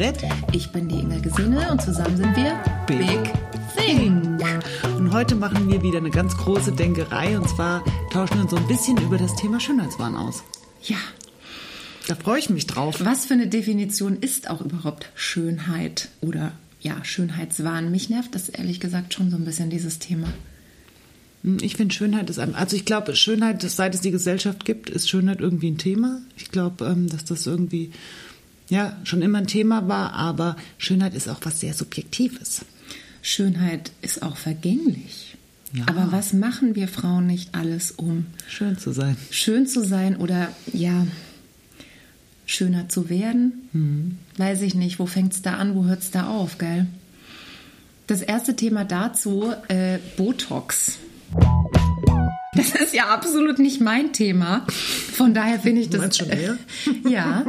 Barrett. Ich bin die Inga Gesine und zusammen sind wir Big Big Think. Und heute machen wir wieder eine ganz große Denkerei und zwar tauschen wir uns so ein bisschen über das Thema Schönheitswahn aus. Ja, Da freue ich mich drauf. was für eine Definition ist auch überhaupt Schönheit oder ja, Schönheitswahn? Mich nervt das ehrlich gesagt schon so ein bisschen, dieses Thema. Hm, Ich finde Schönheit ist ein, also ich glaube Schönheit, seit es die Gesellschaft gibt, ist Schönheit irgendwie ein Thema. Ich glaube, ähm, dass das irgendwie ja schon immer ein Thema war, aber Schönheit ist auch was sehr Subjektives. Schönheit ist auch vergänglich. Ja. Aber was machen wir Frauen nicht alles, um Schön zu sein. schön zu sein oder ja, schöner zu werden? Weiß ich nicht. Wo fängt es da an, wo hört es da auf, gell? Das erste Thema dazu, äh, Botox. Das ist ja absolut nicht mein Thema. Von daher finde ich das eher? ja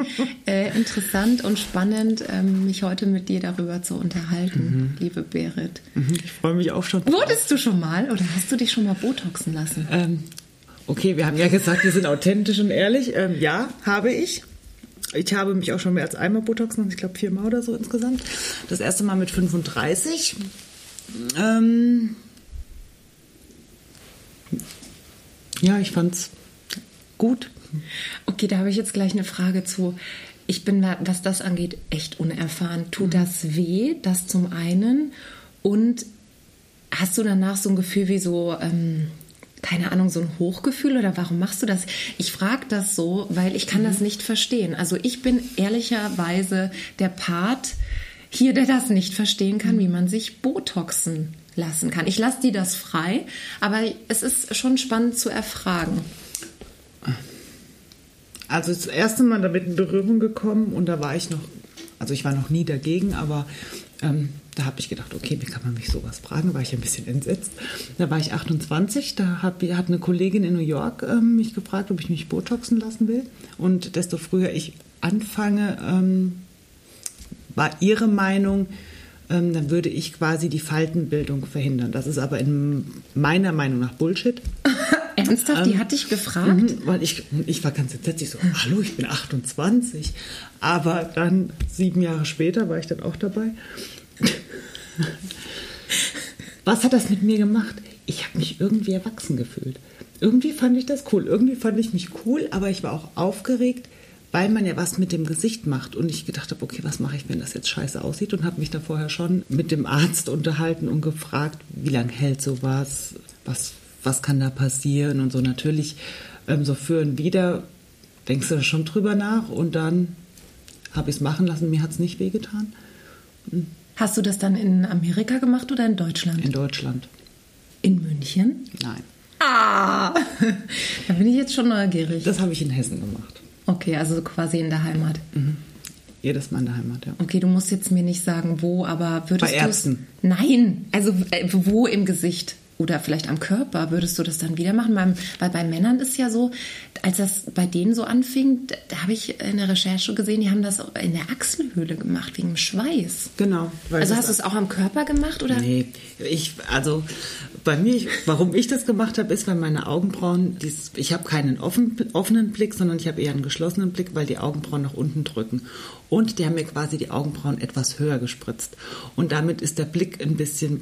äh, interessant und spannend, ähm, mich heute mit dir darüber zu unterhalten, liebe Berit. Mhm, Ich freue mich auch schon. Wurdest du schon mal oder hast du dich schon mal Botoxen lassen? Ähm, okay, wir haben ja gesagt, wir sind authentisch und ehrlich. Ähm, ja, habe ich. Ich habe mich auch schon mehr als einmal Botox gemacht, ich glaube viermal oder so insgesamt. Das erste Mal mit 35. Ähm, ja, ich fand's gut. Okay, da habe ich jetzt gleich eine Frage zu. Ich bin, da, was das angeht, echt unerfahren. Tut das weh, das zum einen? Und hast du danach so ein Gefühl wie so, ähm, keine Ahnung, so ein Hochgefühl oder warum machst du das? Ich frage das so, weil ich kann das nicht verstehen. Also ich bin ehrlicherweise der Part hier, der das nicht verstehen kann, wie man sich Botoxen lassen kann. Ich lasse die das frei, aber es ist schon spannend zu erfragen. Also das erste Mal damit in Berührung gekommen und da war ich noch, also ich war noch nie dagegen, aber ähm, da habe ich gedacht, okay, wie kann man mich sowas fragen? War ich ein bisschen entsetzt. Da war ich 28, da hab, hat eine Kollegin in New York ähm, mich gefragt, ob ich mich Botoxen lassen will. Und desto früher ich anfange, ähm, war ihre Meinung, ähm, dann würde ich quasi die Faltenbildung verhindern. Das ist aber in meiner Meinung nach Bullshit. Ernsthaft? Die hat dich gefragt? Mhm, weil ich, ich war ganz entsetzt. Ich so, hallo, ich bin 28. Aber dann, sieben Jahre später, war ich dann auch dabei. Was hat das mit mir gemacht? Ich habe mich irgendwie erwachsen gefühlt. Irgendwie fand ich das cool. Irgendwie fand ich mich cool, aber ich war auch aufgeregt, weil man ja was mit dem Gesicht macht. Und ich gedacht habe, okay, was mache ich, wenn das jetzt scheiße aussieht? Und habe mich da vorher schon mit dem Arzt unterhalten und gefragt, wie lange hält sowas? Was, was kann da passieren? Und so natürlich, ähm, so für und wieder denkst du da schon drüber nach. Und dann habe ich es machen lassen. Mir hat es nicht wehgetan. Hast du das dann in Amerika gemacht oder in Deutschland? In Deutschland. In München? Nein. Ah, da bin ich jetzt schon neugierig. Das habe ich in Hessen gemacht. Okay, also quasi in der Heimat. Jedes Mal in der Heimat, ja. Okay, du musst jetzt mir nicht sagen, wo, aber würdest Bei du Ärzten. Nein, also äh, wo im Gesicht oder vielleicht am Körper würdest du das dann wieder machen? Beim, weil bei Männern ist ja so, als das bei denen so anfing, da, habe ich in der Recherche gesehen, die haben das in der Achselhöhle gemacht wegen dem Schweiß. Genau. Also hast du es auch am Körper gemacht oder? Nee, ich, also bei mir, ich, warum ich das gemacht habe, ist, weil meine Augenbrauen, dies, ich habe keinen offen, offenen Blick, sondern ich habe eher einen geschlossenen Blick, weil die Augenbrauen nach unten drücken. Und die haben mir quasi die Augenbrauen etwas höher gespritzt. Und damit ist der Blick ein bisschen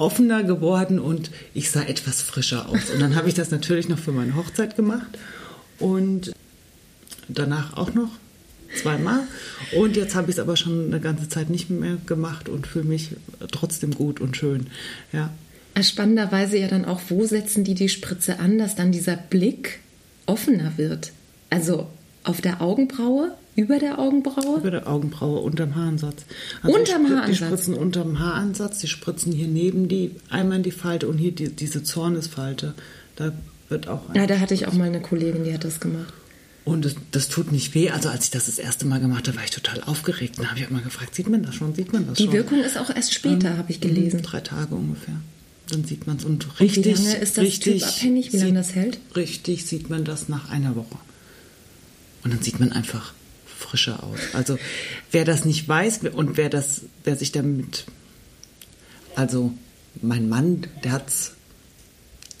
offener geworden und ich sah etwas frischer aus. Und dann habe ich das natürlich noch für meine Hochzeit gemacht und danach auch noch zweimal. Und jetzt habe ich es aber schon eine ganze Zeit nicht mehr gemacht und fühle mich trotzdem gut und schön. Ja. Spannenderweise ja dann auch, wo setzen die die Spritze an, dass dann dieser Blick offener wird? Also auf der Augenbraue, über der Augenbraue? Über der Augenbraue, unterm Haaransatz. Also Unterm die, Haaransatz? Die spritzen unterm Haaransatz, die spritzen hier neben die, einmal in die Falte und hier die, diese Zornesfalte. Da wird auch Ja, da hatte ich auch mal eine Kollegin, die hat das gemacht. Und das, das tut nicht weh. Also als ich das das erste Mal gemacht habe, war ich total aufgeregt. Dann habe ich auch mal gefragt, sieht man das schon? Sieht man das Die schon? Wirkung ist auch erst später, habe ich gelesen. Drei Tage ungefähr. Dann sieht man es und wie richtig. lange ist das richtig typabhängig, wie lange sieht- das hält? Richtig sieht man das nach einer Woche. Und dann sieht man einfach frischer aus. Also wer das nicht weiß und wer das, wer sich damit, also mein Mann, der hat's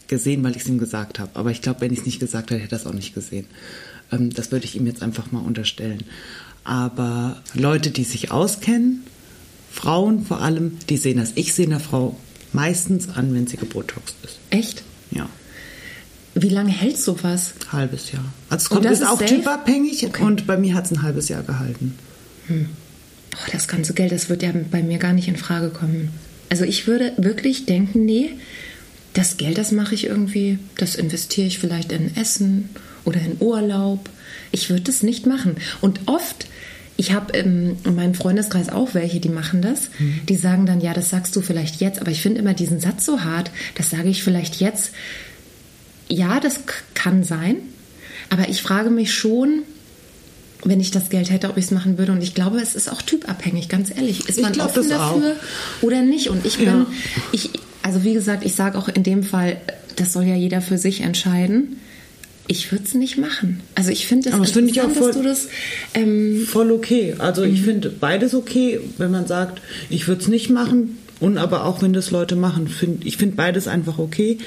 gesehen, weil ich es ihm gesagt habe. Aber ich glaube, wenn ich es nicht gesagt hätte, hätte er es auch nicht gesehen. Ähm, das würde ich ihm jetzt einfach mal unterstellen. Aber Leute, die sich auskennen, Frauen vor allem, die sehen das. Ich sehe eine Frau meistens an, wenn sie gebotoxt ist. Echt? Ja. Wie lange hält sowas? Halbes Jahr. Also es Und kommt das ist auch safe? typabhängig Okay. und bei mir hat es ein halbes Jahr gehalten. Boah, das ganze Geld, das wird ja bei mir gar nicht in Frage kommen. Also ich würde wirklich denken, nee, das Geld, das mache ich irgendwie, das investiere ich vielleicht in Essen oder in Urlaub. Ich würde das nicht machen. Und oft, ich habe in meinem Freundeskreis auch welche, die machen das. Die sagen dann, ja, das sagst du vielleicht jetzt, aber ich finde immer diesen Satz so hart, das sage ich vielleicht jetzt. Ja, das kann sein, aber ich frage mich schon, wenn ich das Geld hätte, ob ich es machen würde. Und ich glaube, es ist auch typabhängig, ganz ehrlich. Ist man glaub offen das auch. dafür oder nicht? Und ich bin, Ja. ich, also wie gesagt, ich sage auch in dem Fall, das soll ja jeder für sich entscheiden. Ich würde es nicht machen. Also ich finde es das ich auch interessant, dass voll- du das. Ähm, Voll okay. Also Mhm. ich finde beides okay, wenn man sagt, ich würde es nicht machen. Und aber auch wenn das Leute machen, find, ich finde beides einfach okay,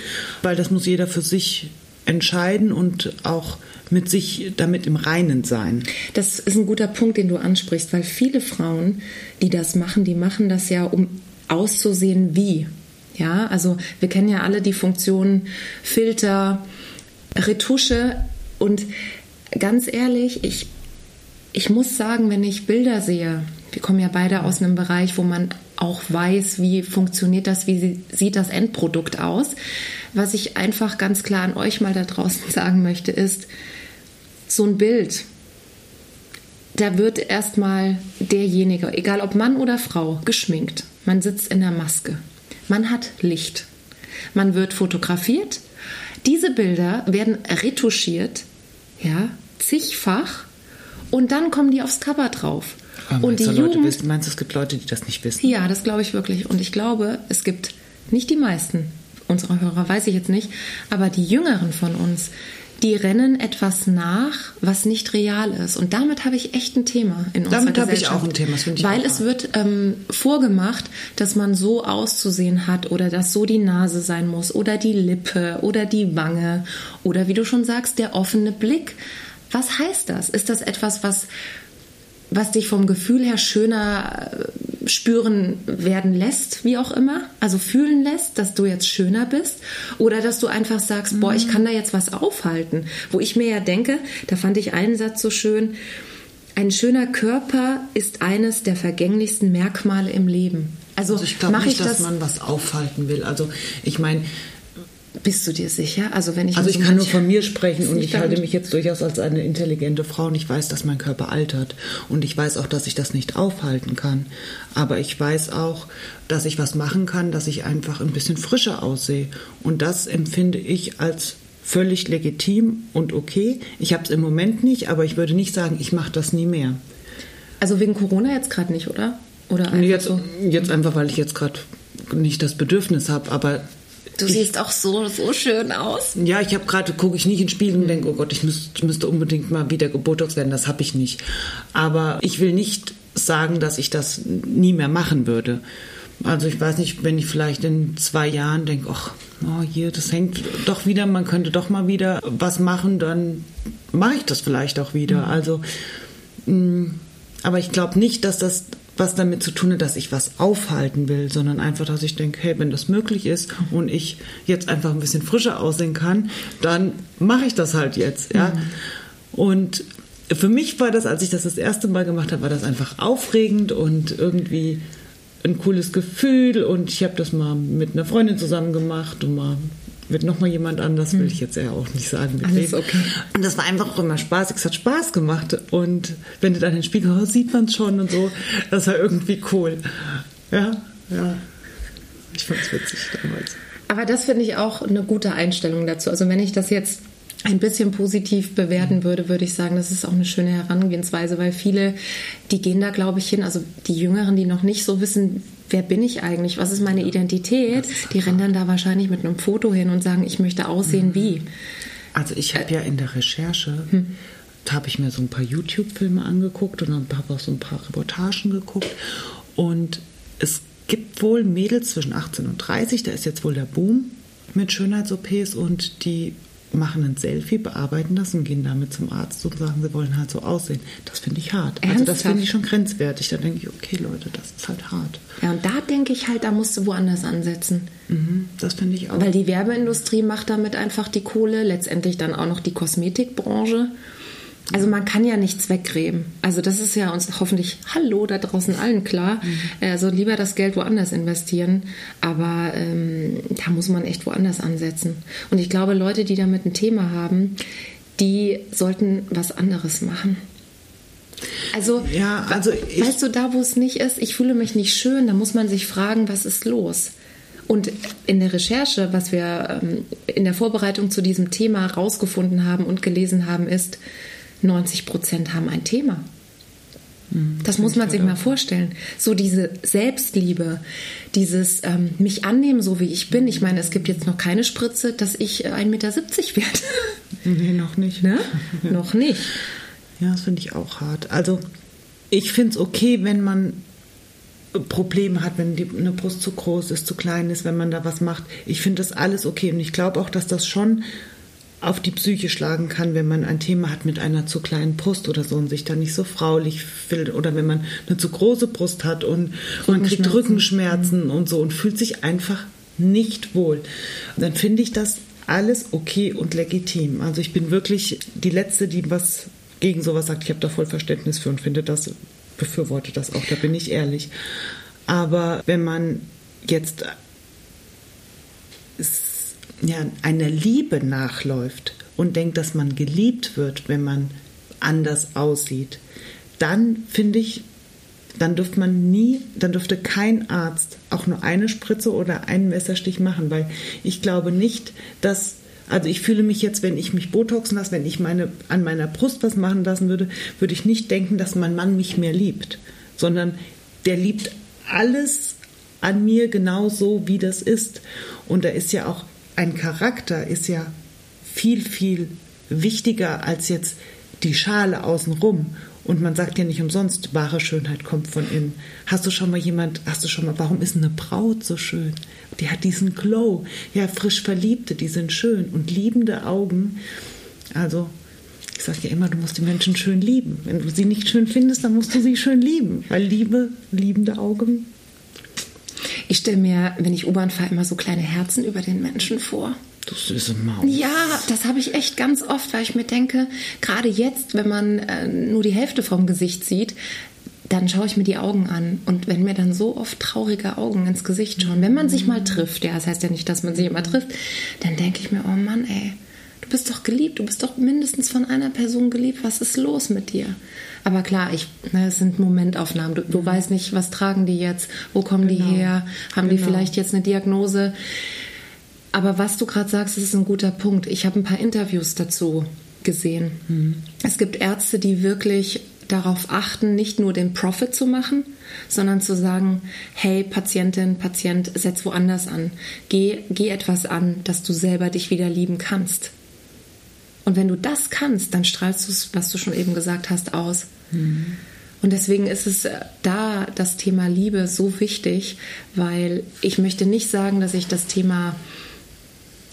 weil das muss jeder für sich entscheiden und auch mit sich damit im Reinen sein. Das ist ein guter Punkt, den du ansprichst, weil viele Frauen, die das machen, die machen das ja, um auszusehen wie. Ja, also wir kennen ja alle die Funktionen Filter, Retusche und ganz ehrlich, ich, ich muss sagen, wenn ich Bilder sehe, wir kommen ja beide aus einem Bereich, wo man auch weiß, wie funktioniert das, wie sie- sieht das Endprodukt aus. Was ich einfach ganz klar an euch mal da draußen sagen möchte, ist, so ein Bild, da wird erstmal derjenige, egal ob Mann oder Frau, geschminkt. Man sitzt in der Maske. Man hat Licht. Man wird fotografiert. Diese Bilder werden retuschiert, ja, zigfach. Und dann kommen die aufs Cover drauf. Aber und die du, Leute Jugend, wissen, meinst du, es gibt Leute, die das nicht wissen? ja, das glaube ich wirklich. Und ich glaube, es gibt nicht die meisten unserer Hörer, weiß ich jetzt nicht, aber die Jüngeren von uns, die rennen etwas nach, was nicht real ist. Und damit habe ich echt ein Thema in unserer Damit habe ich Gesellschaft. auch ein Thema, das finde ich Weil es wird ähm, vorgemacht, dass man so auszusehen hat oder dass so die Nase sein muss oder die Lippe oder die Wange oder wie du schon sagst, der offene Blick. Was heißt das? Ist das etwas, was was dich vom Gefühl her schöner äh, spüren werden lässt, wie auch immer, also fühlen lässt, dass du jetzt schöner bist oder dass du einfach sagst, boah, ich kann da jetzt was aufhalten, wo ich mir ja denke, da fand ich einen Satz so schön, ein schöner Körper ist eines der vergänglichsten Merkmale im Leben. Also, Also ich glaube nicht, ich dass das, man was aufhalten will. Also ich meine, bist du dir sicher? Also wenn ich Also ich so kann nur von mir sprechen und ich halte mich jetzt durchaus als eine intelligente Frau und ich weiß, dass mein Körper altert und ich weiß auch, dass ich das nicht aufhalten kann. Aber ich weiß auch, dass ich was machen kann, dass ich einfach ein bisschen frischer aussehe und das empfinde ich als völlig legitim und okay. Ich habe es im Moment nicht, aber ich würde nicht sagen, ich mache das nie mehr. Also wegen Corona jetzt gerade nicht, oder? Oder einfach jetzt, so? jetzt einfach, weil ich jetzt gerade nicht das Bedürfnis habe, aber Du ich, siehst auch so, so schön aus. Ja, ich habe gerade, gucke ich nicht ins Spiel und denke, oh Gott, ich müsste, müsste unbedingt mal wieder gebotox werden. Das habe ich nicht. Aber ich will nicht sagen, dass ich das nie mehr machen würde. Also ich weiß nicht, wenn ich vielleicht in zwei Jahren denke, ach, oh, hier, das hängt doch wieder, man könnte doch mal wieder was machen, dann mache ich das vielleicht auch wieder. Also, mh, aber ich glaube nicht, dass das was damit zu tun hat, dass ich was aufhalten will, sondern einfach, dass ich denke, hey, wenn das möglich ist und ich jetzt einfach ein bisschen frischer aussehen kann, dann mache ich das halt jetzt, ja. Und für mich war das, als ich das das erste Mal gemacht habe, war das einfach aufregend und irgendwie ein cooles Gefühl und ich habe das mal mit einer Freundin zusammen gemacht und mal mit noch mal jemand anders, will ich jetzt ja auch nicht sagen. Alles okay. Und das war einfach immer spaßig, es hat Spaß gemacht und wenn du dann den Spiegel oh, sieht man es schon und so, das war irgendwie cool. Ja, ja. Ich fand es witzig damals. Aber das finde ich auch eine gute Einstellung dazu. Also wenn ich das jetzt ein bisschen positiv bewerten würde, würde ich sagen, das ist auch eine schöne Herangehensweise, weil viele, die gehen da, glaube ich, hin, also die Jüngeren, die noch nicht so wissen, wer bin ich eigentlich, was ist meine Identität, die rennen dann da wahrscheinlich mit einem Foto hin und sagen, ich möchte aussehen wie. Also ich habe ja in der Recherche, da habe ich mir so ein paar YouTube-Filme angeguckt und dann habe auch so ein paar Reportagen geguckt. Und es gibt wohl Mädels zwischen 18 und 30, da ist jetzt wohl der Boom mit Schönheits-OPs und die machen ein Selfie, bearbeiten das und gehen damit zum Arzt und sagen, sie wollen halt so aussehen. Das finde ich hart. Ernsthaft? Also das finde ich schon grenzwertig. Da denke ich, okay Leute, das ist halt hart. Ja, und da denke ich halt, da musst du woanders ansetzen. Mhm, das finde ich auch. Weil die Werbeindustrie macht damit einfach die Kohle, letztendlich dann auch noch die Kosmetikbranche. Also man kann ja nichts weggräben. Also das ist ja uns hoffentlich, hallo, da draußen allen klar. Mhm. Also lieber das Geld woanders investieren. Aber ähm, da muss man echt woanders ansetzen. Und ich glaube, Leute, die damit ein Thema haben, die sollten was anderes machen. Also, ja, also weißt du, da wo es nicht ist, ich fühle mich nicht schön, da muss man sich fragen, was ist los? Und in der Recherche, was wir ähm, in der Vorbereitung zu diesem Thema rausgefunden haben und gelesen haben, ist, 90 Prozent haben ein Thema. Hm, das muss man sich mal vorstellen. So diese Selbstliebe, dieses ähm, mich annehmen, so wie ich bin. Ich meine, es gibt jetzt noch keine Spritze, dass ich 1,70 Meter werde. Nee, noch nicht. Ne? Ja. Noch nicht. Ja, das finde ich auch hart. Also ich finde es okay, wenn man Probleme hat, wenn die, eine Brust zu groß ist, zu klein ist, wenn man da was macht. Ich finde das alles okay. Und ich glaube auch, dass das schon auf die Psyche schlagen kann, wenn man ein Thema hat mit einer zu kleinen Brust oder so und sich dann nicht so fraulich fühlt oder wenn man eine zu große Brust hat und man kriegt Rückenschmerzen und so und fühlt sich einfach nicht wohl. Dann finde ich das alles okay und legitim. Also ich bin wirklich die Letzte, die was gegen sowas sagt. Ich habe da voll Verständnis für und finde das, befürworte das auch, da bin ich ehrlich. Aber wenn man jetzt ja, einer Liebe nachläuft und denkt, dass man geliebt wird, wenn man anders aussieht, dann finde ich, dann dürfte man nie, dann dürfte kein Arzt auch nur eine Spritze oder einen Messerstich machen, weil ich glaube nicht, dass also ich fühle mich jetzt, wenn ich mich botoxen lasse, wenn ich meine, an meiner Brust was machen lassen würde, würde ich nicht denken, dass mein Mann mich mehr liebt, sondern der liebt alles an mir genau so, wie das ist. Und da ist ja auch ein Charakter ist ja viel, viel wichtiger als jetzt die Schale außenrum. Und man sagt ja nicht umsonst, wahre Schönheit kommt von innen. Hast du schon mal jemand, hast du schon mal, warum ist eine Braut so schön? Die hat diesen Glow. Ja, frisch Verliebte, die sind schön und liebende Augen. Also, ich sage ja immer, du musst die Menschen schön lieben. Wenn du sie nicht schön findest, dann musst du sie schön lieben. Weil Liebe, liebende Augen ich stelle mir, wenn ich U-Bahn fahre, immer so kleine Herzen über den Menschen vor. Du süße Maus. Ja, das habe ich echt ganz oft, weil ich mir denke, gerade jetzt, wenn man äh, nur die Hälfte vom Gesicht sieht, dann schaue ich mir die Augen an. Und wenn mir dann so oft traurige Augen ins Gesicht schauen, wenn man sich mal trifft, ja, das heißt ja nicht, dass man sich immer trifft, dann denke ich mir, oh Mann, ey, du bist doch geliebt, du bist doch mindestens von einer Person geliebt, was ist los mit dir? Aber klar, ich, ne, es sind Momentaufnahmen. Du, du mhm. weißt nicht, was tragen die jetzt, wo kommen genau. die her, haben genau. die vielleicht jetzt eine Diagnose. Aber was du gerade sagst, ist ein guter Punkt. Ich habe ein paar Interviews dazu gesehen. Mhm. Es gibt Ärzte, die wirklich darauf achten, nicht nur den Profit zu machen, sondern zu sagen, hey Patientin, Patient, setz woanders an. Geh, geh etwas an, dass du selber dich wieder lieben kannst. Und wenn du das kannst, dann strahlst du es, was du schon eben gesagt hast, aus. Mhm. Und deswegen ist es äh, da das Thema Liebe so wichtig, weil ich möchte nicht sagen, dass ich das Thema,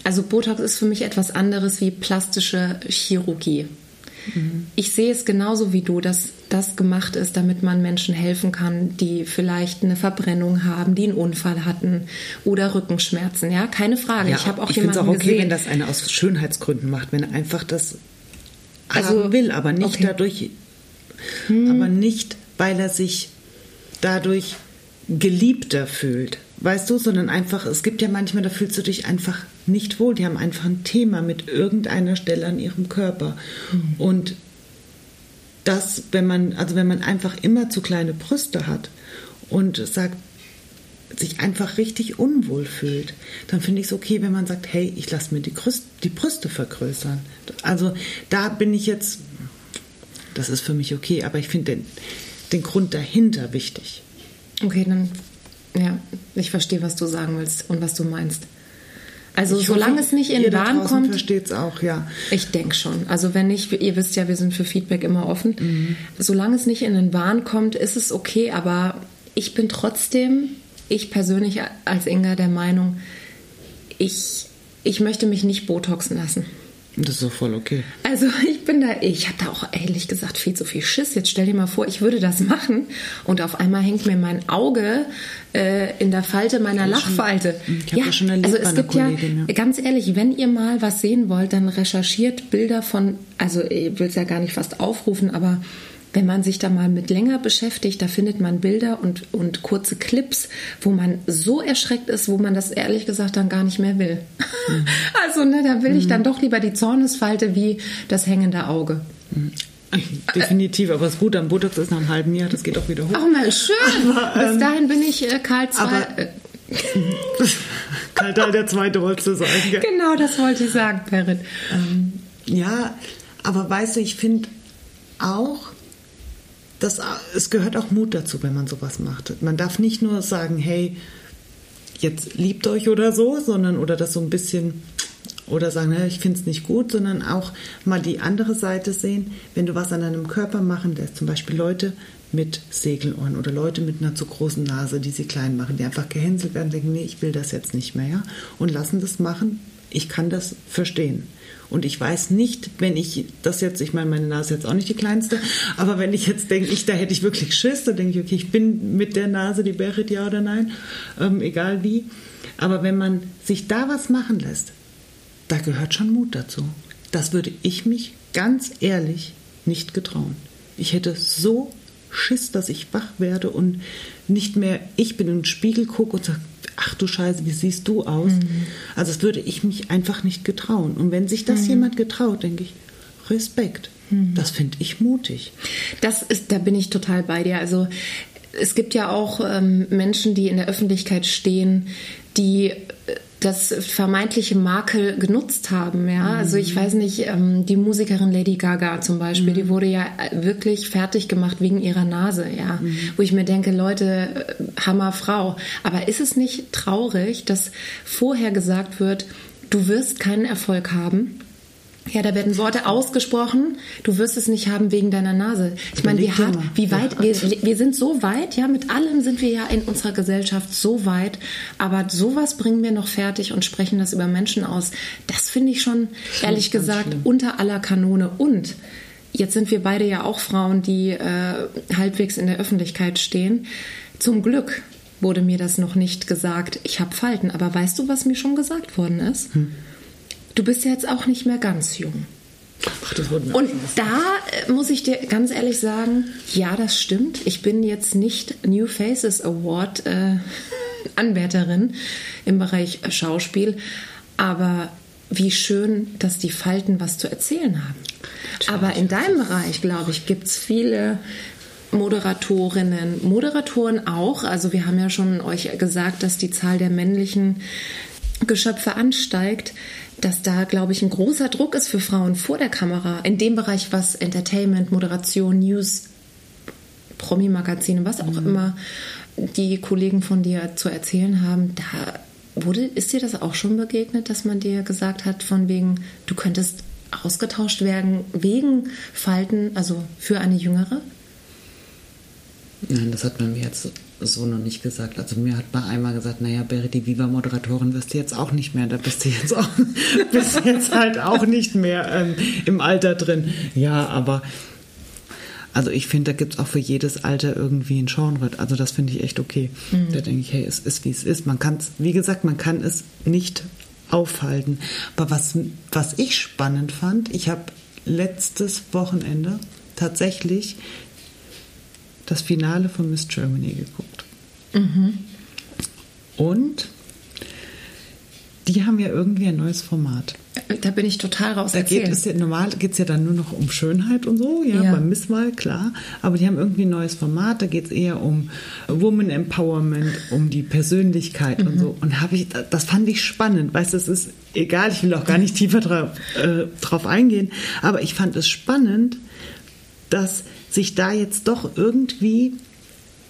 also Botox ist für mich etwas anderes wie plastische Chirurgie. Ich sehe es genauso wie du, dass das gemacht ist, damit man Menschen helfen kann, die vielleicht eine Verbrennung haben, die einen Unfall hatten oder Rückenschmerzen. Ja, keine Frage. Ja, ich habe auch ich jemanden auch okay, gesehen, wenn das einer aus Schönheitsgründen macht, wenn er einfach das also, haben will, aber nicht okay. dadurch, hm. aber nicht, weil er sich dadurch geliebter fühlt weißt du, sondern einfach, es gibt ja manchmal, da fühlst du dich einfach nicht wohl. Die haben einfach ein Thema mit irgendeiner Stelle an ihrem Körper. Mhm. Und das, wenn man, also wenn man einfach immer zu kleine Brüste hat und sagt, sich einfach richtig unwohl fühlt, dann finde ich es okay, wenn man sagt, hey, ich lasse mir die, Brüste, die Brüste vergrößern. Also da bin ich jetzt, das ist für mich okay, aber ich finde den, den Grund dahinter wichtig. Okay, dann ja, ich verstehe, was du sagen willst und was du meinst. Also ich solange hoffe, es nicht in den Wahn kommt. versteht es auch, ja. Ich denke schon. Also wenn nicht, ihr wisst ja, wir sind für Feedback immer offen. Mhm. Solange es nicht in den Wahn kommt, ist es okay. Aber ich bin trotzdem, ich persönlich als Inga der Meinung, ich, ich möchte mich nicht botoxen lassen. Das ist doch voll okay. Also ich bin da, ich habe da auch ehrlich gesagt viel zu viel Schiss. Jetzt stell dir mal vor, ich würde das machen und auf einmal hängt mir mein Auge äh, in der Falte meiner Lachfalte. ich habe ja, schon erlebt also es gibt ja, Kollegin, ja. ganz ehrlich, wenn ihr mal was sehen wollt, dann recherchiert Bilder von, also ich will es ja gar nicht fast aufrufen, aber wenn man sich da mal mit länger beschäftigt, da findet man Bilder und, und kurze Clips, wo man so erschreckt ist, wo man das ehrlich gesagt dann gar nicht mehr will. Mhm. Also, ne, da will ich dann doch lieber die Zornesfalte wie das hängende Auge. Definitiv, aber das Gute am Botox ist nach einem halben Jahr, das geht auch wieder hoch. Auch mal schön. Aber, ähm, Bis dahin bin ich äh, Karl II. Karl der Zweite wolltest du sagen. gell? genau, das wollte ich sagen, Perrin. Ja, aber weißt du, ich finde auch, dass es gehört auch Mut dazu, wenn man sowas macht. Man darf nicht nur sagen, hey, jetzt liebt euch oder so, sondern oder das so ein bisschen oder sagen, "Ja, ich finde es nicht gut, sondern auch mal die andere Seite sehen, wenn du was an deinem Körper machen lässt, zum Beispiel Leute mit Segelohren oder Leute mit einer zu großen Nase, die sie klein machen, die einfach gehänselt werden, denken, nee, ich will das jetzt nicht mehr, ja, und lassen das machen. Ich kann das verstehen. Und ich weiß nicht, wenn ich das jetzt, ich meine, meine Nase ist jetzt auch nicht die kleinste, aber wenn ich jetzt denke, ich, da hätte ich wirklich Schiss, dann denke ich, okay, ich bin mit der Nase die Berit, ja oder nein, ähm, egal wie. Aber wenn man sich da was machen lässt, da gehört schon Mut dazu. Das würde ich mich ganz ehrlich nicht getrauen. Ich hätte so Schiss, dass ich wach werde und nicht mehr ich bin in den Spiegel gucke und sage, ach du Scheiße, wie siehst du aus? Also das würde ich mich einfach nicht getrauen. Und wenn sich das jemand getraut, denke ich, Respekt. Das finde ich mutig. Das ist, da bin ich total bei dir. Also es gibt ja auch ähm, Menschen, die in der Öffentlichkeit stehen, die äh, das vermeintliche Makel genutzt haben. Ja, also ich weiß nicht, ähm, die Musikerin Lady Gaga zum Beispiel, die wurde ja äh, wirklich fertig gemacht wegen ihrer Nase. Ja, wo ich mir denke, Leute, äh, Hammerfrau. Aber ist es nicht traurig, dass vorher gesagt wird, du wirst keinen Erfolg haben? Ja, da werden Worte ausgesprochen, du wirst es nicht haben wegen deiner Nase. Ich meine, wie hart, wie weit, wir, wir sind so weit, ja, mit allem sind wir ja in unserer Gesellschaft so weit, aber sowas bringen wir noch fertig und sprechen das über Menschen aus. Das finde ich schon, ehrlich ganz gesagt, schlimm. unter aller Kanone. Und jetzt sind wir beide ja auch Frauen, die äh, halbwegs in der Öffentlichkeit stehen. Zum Glück wurde mir das noch nicht gesagt, ich habe Falten. Aber weißt du, was mir schon gesagt worden ist? Du bist ja jetzt auch nicht mehr ganz jung. Ach, das wurde mir Und da äh, muss ich dir ganz ehrlich sagen, ja, das stimmt. Ich bin jetzt nicht New Faces Award äh, Anwärterin im Bereich Schauspiel, aber wie schön, dass die Falten was zu erzählen haben. Aber in deinem Bereich, glaube ich, gibt es viele Moderatorinnen, Moderatoren auch. Also wir haben ja schon euch gesagt, dass die Zahl der männlichen Geschöpfe ansteigt, dass da, glaube ich, ein großer Druck ist für Frauen vor der Kamera, in dem Bereich, was Entertainment, Moderation, News, Promi-Magazine, was auch immer die Kollegen von dir zu erzählen haben. Da wurde, ist dir das auch schon begegnet, dass man dir gesagt hat, von wegen, du könntest ausgetauscht werden wegen Falten, also für eine Jüngere? Nein, das hat man mir jetzt so noch nicht gesagt. Also mir hat man einmal gesagt, naja, Berit, die Viva-Moderatorin wirst du jetzt auch nicht mehr. Da bist du jetzt auch, bist jetzt halt auch nicht mehr ähm, im Alter drin. Ja, aber also ich finde, da gibt es auch für jedes Alter irgendwie ein Genre. Also das finde ich echt okay. Da denke ich, hey, es ist wie es ist. Man kann es, wie gesagt, man kann es nicht aufhalten. Aber was, was ich spannend fand, ich habe letztes Wochenende tatsächlich das Finale von Miss Germany geguckt. Und die haben ja irgendwie ein neues Format. Da bin ich total raus. Da geht es ja, normal geht es ja dann nur noch um Schönheit und so, ja, Ja. beim Misswahl, klar. Aber die haben irgendwie ein neues Format, da geht es eher um Woman Empowerment, um die Persönlichkeit und so. Und habe ich, das fand ich spannend. Weißt du, es ist egal, ich will auch gar nicht tiefer drauf, äh, drauf eingehen, aber ich fand es spannend, dass sich da jetzt doch irgendwie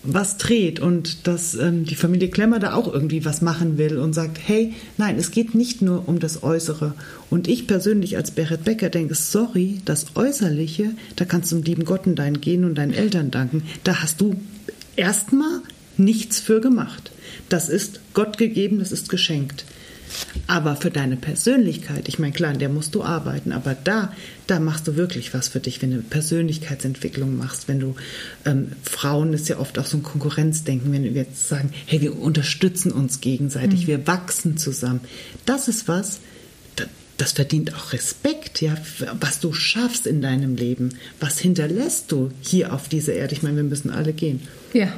was dreht und dass ähm, die Familie Klemmer da auch irgendwie was machen will und sagt, hey, nein, es geht nicht nur um das Äußere. Und ich persönlich als Berit Becker denke, sorry, das Äußerliche, da kannst du dem lieben Gott und deinen Genen und deinen Eltern danken. Da hast du erstmal nichts für gemacht. Das ist Gott gegeben, das ist geschenkt. Aber für deine Persönlichkeit, ich meine, klar, an der musst du arbeiten, aber da, da machst du wirklich was für dich, wenn du Persönlichkeitsentwicklung machst, wenn du, ähm, Frauen ist ja oft auch so ein Konkurrenzdenken, wenn wir jetzt sagen, hey, wir unterstützen uns gegenseitig, mhm. wir wachsen zusammen. Das ist was, das verdient auch Respekt, ja, was du schaffst in deinem Leben, was hinterlässt du hier auf dieser Erde. Ich meine, wir müssen alle gehen. Ja.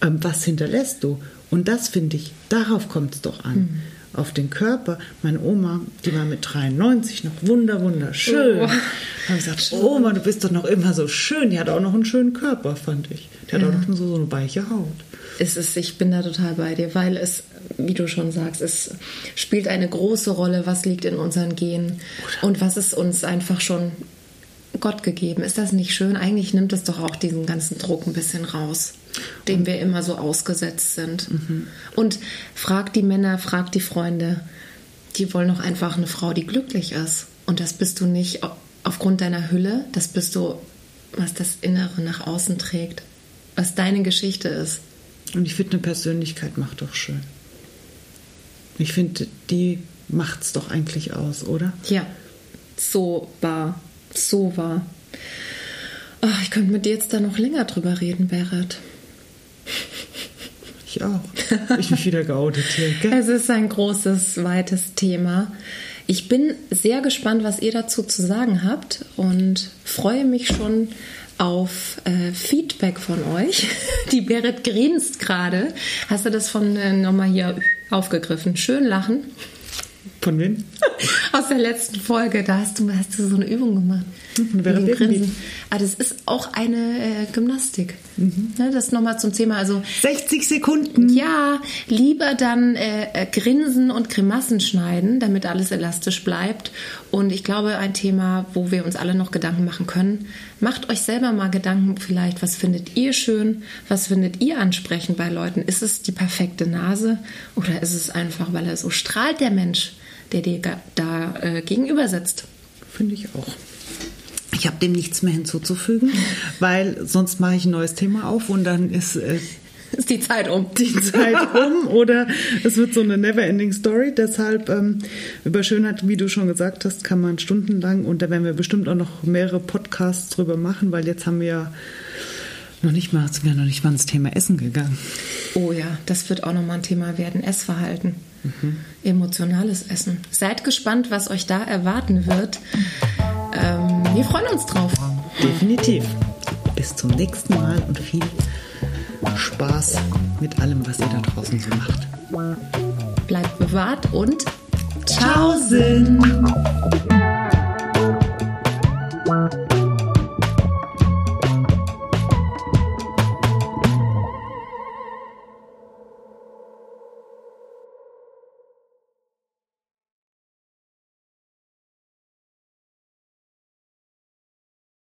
Ähm, was hinterlässt du? Und das finde ich, darauf kommt es doch an. Mhm. Auf den Körper. Meine Oma, die war mit 93 noch wunder, wunderschön. Oh. Habe ich gesagt, Oma, du bist doch noch immer so schön. Die hat auch noch einen schönen Körper, fand ich. Die hat ja. auch noch so, so eine weiche Haut. Es ist, ich bin da total bei dir, weil es, wie du schon sagst, es spielt eine große Rolle, was liegt in unseren Genen und was ist uns einfach schon Gott gegeben. Ist das nicht schön? Eigentlich nimmt es doch auch diesen ganzen Druck ein bisschen raus, dem wir immer so ausgesetzt sind. Mhm. Und frag die Männer, frag die Freunde. Die wollen doch einfach eine Frau, die glücklich ist. Und das bist du nicht aufgrund deiner Hülle, das bist du, was das Innere nach außen trägt, was deine Geschichte ist. Und ich finde, eine Persönlichkeit macht doch schön. Ich finde, die macht es doch eigentlich aus, oder? Ja, so wahr so war. Ach, ich könnte mit dir jetzt da noch länger drüber reden, Berit. Ich auch. Ich mich wieder geoutet hier. Gell? Es ist ein großes, weites Thema. Ich bin sehr gespannt, was ihr dazu zu sagen habt und freue mich schon auf äh, Feedback von euch. Die Berit grinst gerade. Hast du das von äh, nochmal hier aufgegriffen? Schön lachen. Von wem? Aus der letzten Folge, da hast du, hast du so eine Übung gemacht. Mhm, während Grinsen. Ah, das ist auch eine äh, Gymnastik. Mhm. Ne, das nochmal zum Thema. Also 60 Sekunden. Ja, lieber dann äh, äh, grinsen und Grimassen schneiden, damit alles elastisch bleibt. Und ich glaube, ein Thema, wo wir uns alle noch Gedanken machen können. Macht euch selber mal Gedanken vielleicht, was findet ihr schön, was findet ihr ansprechend bei Leuten? Ist es die perfekte Nase oder ist es einfach, weil er so strahlt, der Mensch? Der dir da äh, gegenüber sitzt. Finde ich auch. Ich habe dem nichts mehr hinzuzufügen, weil sonst mache ich ein neues Thema auf und dann ist, äh, ist die Zeit um. Die Zeit um oder es wird so eine never-ending Story. Deshalb ähm, über Schönheit, wie du schon gesagt hast, kann man stundenlang und da werden wir bestimmt auch noch mehrere Podcasts drüber machen, weil jetzt haben wir ja noch nicht mal, sind wir noch nicht mal ins Thema Essen gegangen. Oh ja, das wird auch nochmal ein Thema werden, Essverhalten. Mhm. Emotionales Essen. Seid gespannt, was euch da erwarten wird. Ähm, wir freuen uns drauf. Definitiv. Bis zum nächsten Mal und viel Spaß mit allem, was ihr da draußen so macht. Bleibt bewahrt und Ciao! Sinn.